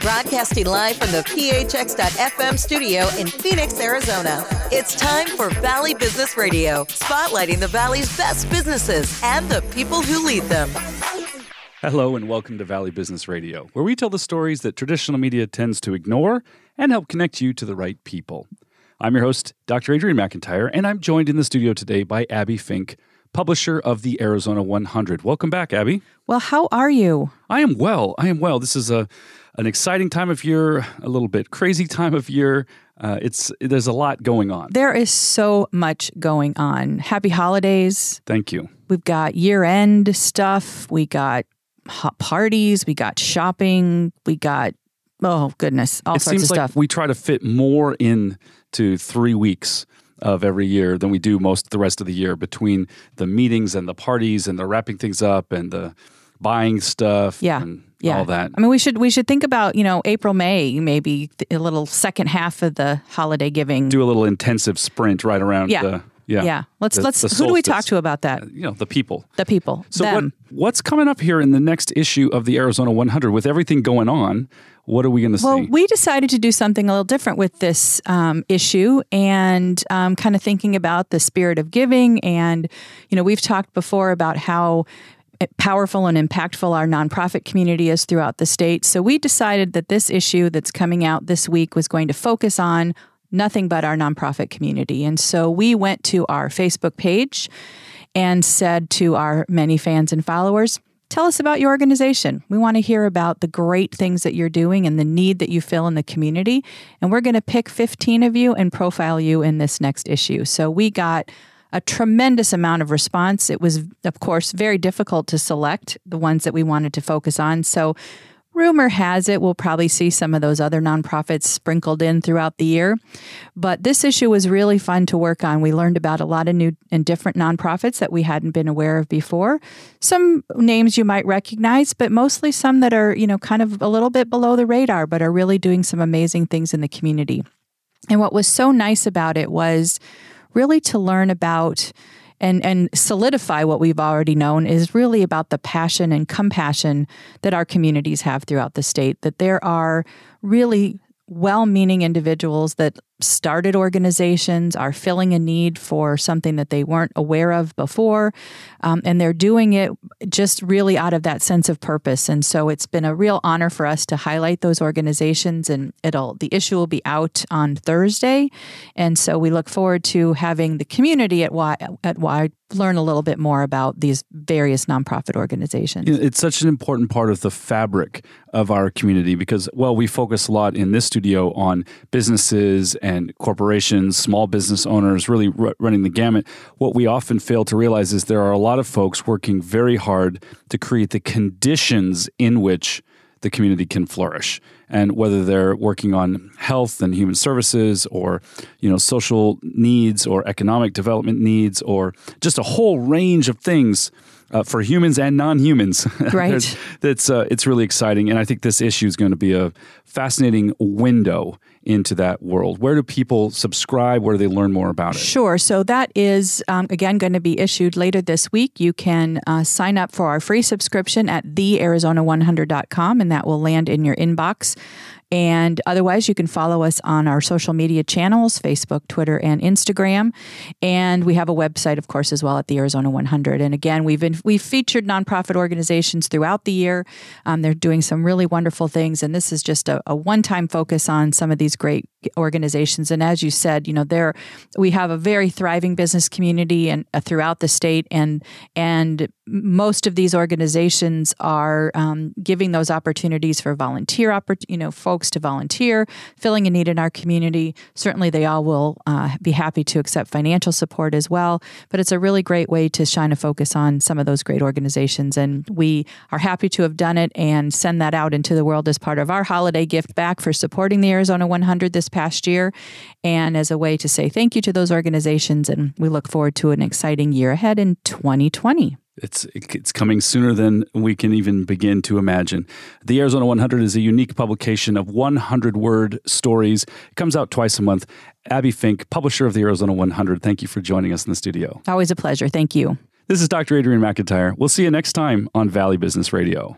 Broadcasting live from the PHX.FM studio in Phoenix, Arizona. It's time for Valley Business Radio, spotlighting the Valley's best businesses and the people who lead them. Hello, and welcome to Valley Business Radio, where we tell the stories that traditional media tends to ignore and help connect you to the right people. I'm your host, Dr. Adrian McIntyre, and I'm joined in the studio today by Abbie Fink, publisher of the Arizona 100. Welcome back, Abbie. Well, how are you? I am well. I am well. This is a an exciting time of year, a little bit crazy time of year. Uh, it's there's a lot going on. There is so much going on. Happy holidays. Thank you. We've got year end stuff. We got hot parties. We got shopping. We got oh goodness, all it sorts of like stuff. we try to fit more into three weeks of every year than we do most of the rest of the year between the meetings and the parties and the wrapping things up and the buying stuff Yeah. and yeah. all that. I mean, we should we should think about you know April May maybe a little second half of the holiday giving. Do a little intensive sprint right around Yeah. the yeah. yeah. Let's the- let's the who do we talk to about that? Uh, you know, the people. The people. So what, what's coming up here in the next issue of the Arizona 100 with everything going on? What are we going to Well, see? Well, we decided to do something a little different with this um, issue and um, kind of thinking about the spirit of giving. And, you know, we've talked before about how powerful and impactful our nonprofit community is throughout the state. So we decided that this issue that's coming out this week was going to focus on nothing but our nonprofit community. And so we went to our Facebook page and said to our many fans and followers, Tell us about your organization. We want to hear about the great things that you're doing and the need that you fill in the community. And we're going to pick 15 of you and profile you in this next issue. So we got a tremendous amount of response. It was, of course, very difficult to select the ones that we wanted to focus on. So rumor has it we'll probably see some of those other nonprofits sprinkled in throughout the year. But this issue was really fun to work on. We learned about a lot of new and different nonprofits that we hadn't been aware of before. Some names you might recognize, but mostly some that are, you know, kind of a little bit below the radar, but are really doing some amazing things in the community. And what was so nice about it was really to learn about and and solidify what we've already known is really about the passion and compassion that our communities have throughout the state that there are really well-meaning individuals that started organizations are filling a need for something that they weren't aware of before um, and they're doing it just really out of that sense of purpose. And so it's been a real honor for us to highlight those organizations and it'll the issue will be out on thursday. And so we look forward to having the community at y at y learn a little bit more about these various nonprofit organizations. It's such an important part of the fabric of our community because, well, we focus a lot in this studio on businesses and corporations, small business owners, really r- running the gamut. What we often fail to realize is there are a lot of folks working very hard to create the conditions in which the community can flourish and whether they're working on health and human services or you know social needs or economic development needs or just a whole range of things uh, for humans and non-humans Right. That's uh, it's really exciting and i think this issue is going to be a fascinating window into that world where do people subscribe where do they learn more about it Sure. So that is, um, again, going to be issued later this week. You can uh, sign up for our free subscription at thearizona100.com, and that will land in your inbox. And otherwise, you can follow us on our social media channels Facebook, Twitter, and Instagram. And we have a website, of course, as well at the Arizona 100. And again, we've been, we've featured nonprofit organizations throughout the year. Um, they're doing some really wonderful things. And this is just a, a one time focus on some of these great organizations. And as you said, you know, there we have a very thriving business community and uh, throughout the state, and and most of these organizations are um, giving those opportunities for volunteer, oppor- you know, folks to volunteer, filling a need in our community. Certainly, they all will uh, be happy to accept financial support as well. But it's a really great way to shine a focus on some of those great organizations, and we are happy to have done it and send that out into the world as part of our holiday gift back for supporting the Arizona 100 this past year, and as a way to say thank you to those organizations. And we look forward to an exciting year ahead in 2020. It's it's coming sooner than we can even begin to imagine. The Arizona 100 is a unique publication of 100 word stories. It comes out twice a month. Abbie Fink, publisher of the Arizona 100, thank you for joining us in the studio. Always a pleasure. Thank you. This is Dr. Adrian McIntyre. We'll see you next time on Valley Business Radio.